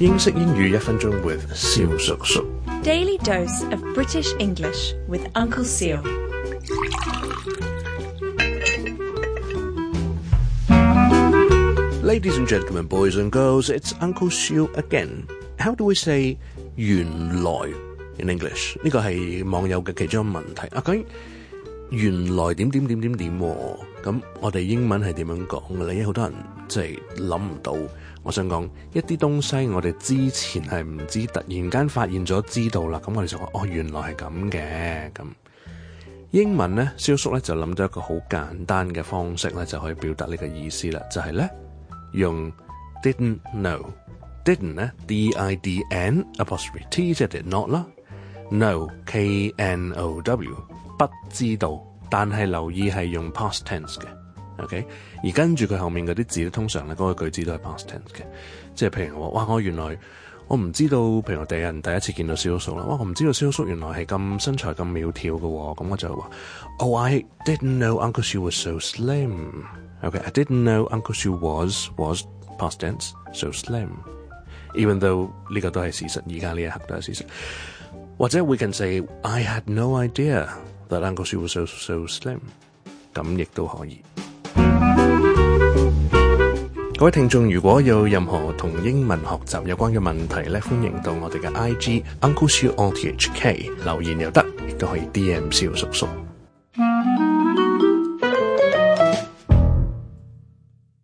英式英语一分钟 with Daily dose of British English with Uncle Ladies and gentlemen, boys and girls, it's Uncle Seal again. How do we say 原来 in English？呢個係網友嘅其中一個問題啊，究竟？原來點點點點點咁，我哋英文係點樣講嘅咧？好多人即系諗唔到。我想講一啲東西，我哋之前係唔知，突然間發現咗知道啦。咁我哋就話：哦，原來係咁嘅。咁英文咧，蕭叔咧就諗咗一個好簡單嘅方式咧，就可以表達呢個意思啦。就係咧，用 didn't know，didn't 咧，d i d n apostrophe t 即 did not 啦。know，k n o w，不知道，但系留意系用 past tense 嘅，OK，而跟住佢后面嗰啲字通常咧嗰个句子都系 past tense 嘅，即系譬如话，哇，我原来我唔知道，譬如我第人第一次见到萧叔啦，哇，我唔知道萧叔原来系咁身材咁苗条嘅，咁我就话，Oh，I didn't know Uncle s h u was so slim，OK，I didn't know Uncle s h u was was past tense，so slim，even though 呢个都系事实，而家呢一刻都系事实。或者 we can say I had no idea that Uncle Sue was so so slim，咁亦都可以。各位聽眾如果有任何同英文學習有關嘅問題咧，歡迎到我哋嘅 IG Uncle Sue O T H K 留言又得，亦都可以 D M 小叔叔。